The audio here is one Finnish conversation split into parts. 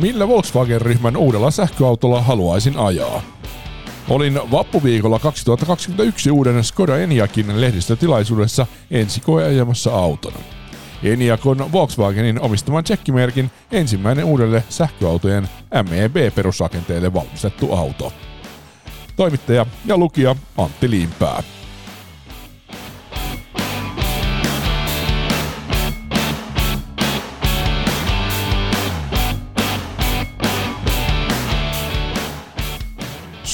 Millä Volkswagen-ryhmän uudella sähköautolla haluaisin ajaa? Olin vappuviikolla 2021 uuden Skoda Eniakin lehdistötilaisuudessa ensikoeajamassa auton. Eniak on Volkswagenin omistaman tsekkimerkin ensimmäinen uudelle sähköautojen MEB-perusrakenteelle valmistettu auto. Toimittaja ja lukija Antti Liimpää.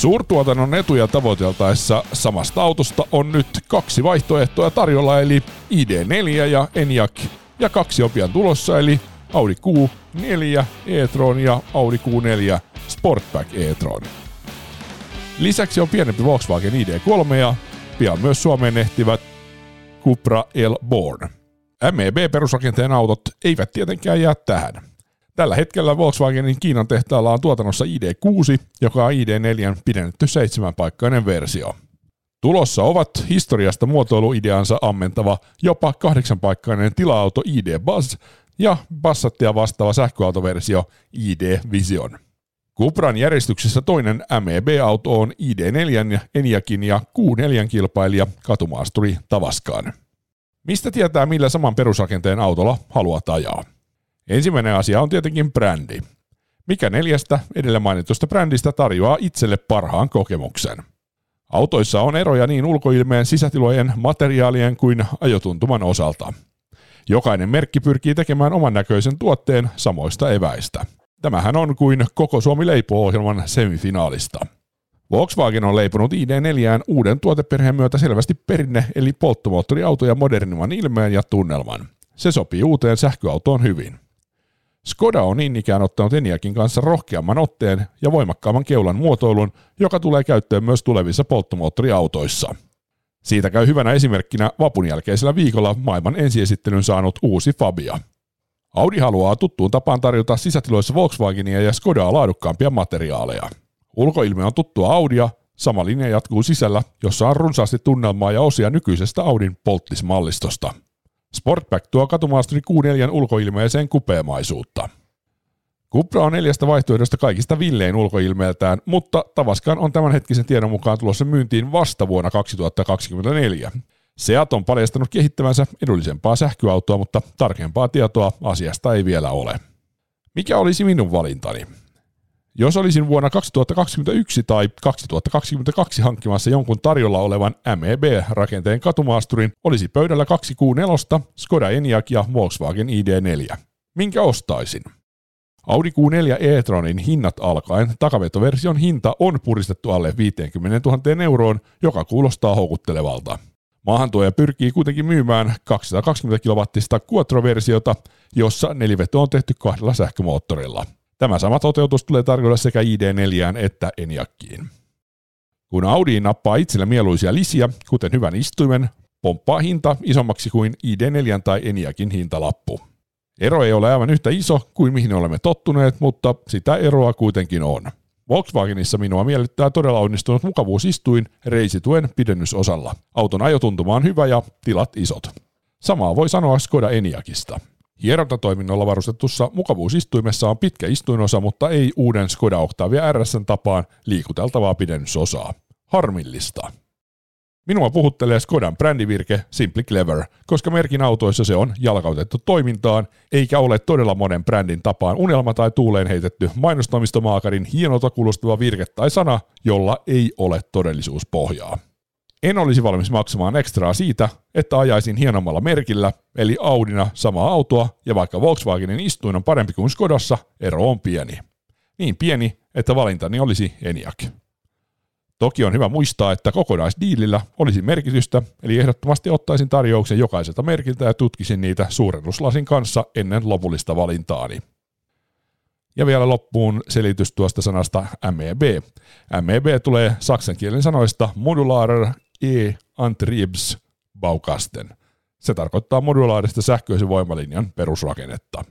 Suurtuotannon etuja tavoiteltaessa samasta autosta on nyt kaksi vaihtoehtoa tarjolla, eli ID4 ja Enyaq, ja kaksi on pian tulossa, eli Audi Q4 e-tron ja Audi Q4 Sportback e-tron. Lisäksi on pienempi Volkswagen ID3 ja pian myös Suomeen ehtivät Cupra L Born. MEB-perusrakenteen autot eivät tietenkään jää tähän. Tällä hetkellä Volkswagenin Kiinan tehtaalla on tuotannossa ID6, joka on ID4 pidennetty seitsemänpaikkainen versio. Tulossa ovat historiasta muotoiluideansa ammentava jopa kahdeksanpaikkainen tila-auto ID Buzz ja Passattia vastaava sähköautoversio ID Vision. Cupran järjestyksessä toinen MEB-auto on ID4 ja Eniakin ja Q4 kilpailija katumaasturi Tavaskaan. Mistä tietää, millä saman perusrakenteen autolla haluat ajaa? Ensimmäinen asia on tietenkin brändi. Mikä neljästä edellä mainitusta brändistä tarjoaa itselle parhaan kokemuksen? Autoissa on eroja niin ulkoilmeen, sisätilojen, materiaalien kuin ajotuntuman osalta. Jokainen merkki pyrkii tekemään oman näköisen tuotteen samoista eväistä. Tämähän on kuin koko Suomi leipoo ohjelman semifinaalista. Volkswagen on leiponut ID4 uuden tuoteperheen myötä selvästi perinne eli polttomoottoriautoja modernimman ilmeen ja tunnelman. Se sopii uuteen sähköautoon hyvin. Skoda on niin ikään ottanut Eniakin kanssa rohkeamman otteen ja voimakkaamman keulan muotoilun, joka tulee käyttöön myös tulevissa polttomoottoriautoissa. Siitä käy hyvänä esimerkkinä vapun jälkeisellä viikolla maailman ensiesittelyn saanut uusi Fabia. Audi haluaa tuttuun tapaan tarjota sisätiloissa Volkswagenia ja Skodaa laadukkaampia materiaaleja. Ulkoilme on tuttua Audia, sama linja jatkuu sisällä, jossa on runsaasti tunnelmaa ja osia nykyisestä Audin polttismallistosta. Sportback tuo katumaasturi Q4 ulkoilmeeseen kupeamaisuutta. Cupra on neljästä vaihtoehdosta kaikista villein ulkoilmeeltään, mutta Tavaskan on tämänhetkisen tiedon mukaan tulossa myyntiin vasta vuonna 2024. Seat on paljastanut kehittävänsä edullisempaa sähköautoa, mutta tarkempaa tietoa asiasta ei vielä ole. Mikä olisi minun valintani? Jos olisin vuonna 2021 tai 2022 hankkimassa jonkun tarjolla olevan MEB-rakenteen katumaasturin, olisi pöydällä 2 Q4, Skoda Enyaq ja Volkswagen ID4. Minkä ostaisin? Audi Q4 e-tronin hinnat alkaen takavetoversion hinta on puristettu alle 50 000 euroon, joka kuulostaa houkuttelevalta. Maahantuoja pyrkii kuitenkin myymään 220 kilowattista Quattro-versiota, jossa neliveto on tehty kahdella sähkömoottorilla. Tämä sama toteutus tulee tarkoittaa sekä ID4 että Eniakkiin. Kun Audi nappaa itsellä mieluisia lisiä, kuten hyvän istuimen, pomppaa hinta isommaksi kuin ID4 tai Eniakin hintalappu. Ero ei ole aivan yhtä iso kuin mihin olemme tottuneet, mutta sitä eroa kuitenkin on. Volkswagenissa minua miellyttää todella onnistunut mukavuusistuin reisituen pidennysosalla. Auton ajotuntuma on hyvä ja tilat isot. Samaa voi sanoa Skoda Eniakista. Hierontatoiminnolla varustetussa mukavuusistuimessa on pitkä istuinosa, mutta ei uuden Skoda Octavia RSn tapaan liikuteltavaa pidennysosaa. Harmillista. Minua puhuttelee Skodan brändivirke Simply Clever, koska merkin autoissa se on jalkautettu toimintaan, eikä ole todella monen brändin tapaan unelma tai tuuleen heitetty mainostoimistomaakarin hienolta kuulostava virke tai sana, jolla ei ole todellisuuspohjaa. En olisi valmis maksamaan ekstraa siitä, että ajaisin hienommalla merkillä, eli Audina samaa autoa, ja vaikka Volkswagenin istuin on parempi kuin Skodassa, ero on pieni. Niin pieni, että valintani olisi Eniak. Toki on hyvä muistaa, että kokonaisdiilillä olisi merkitystä, eli ehdottomasti ottaisin tarjouksen jokaiselta merkiltä ja tutkisin niitä suurennuslasin kanssa ennen lopullista valintaani. Ja vielä loppuun selitys tuosta sanasta MEB. MEB tulee saksan kielen sanoista modularer e antriebs baukasten. Se tarkoittaa modulaarista sähköisen voimalinjan perusrakennetta.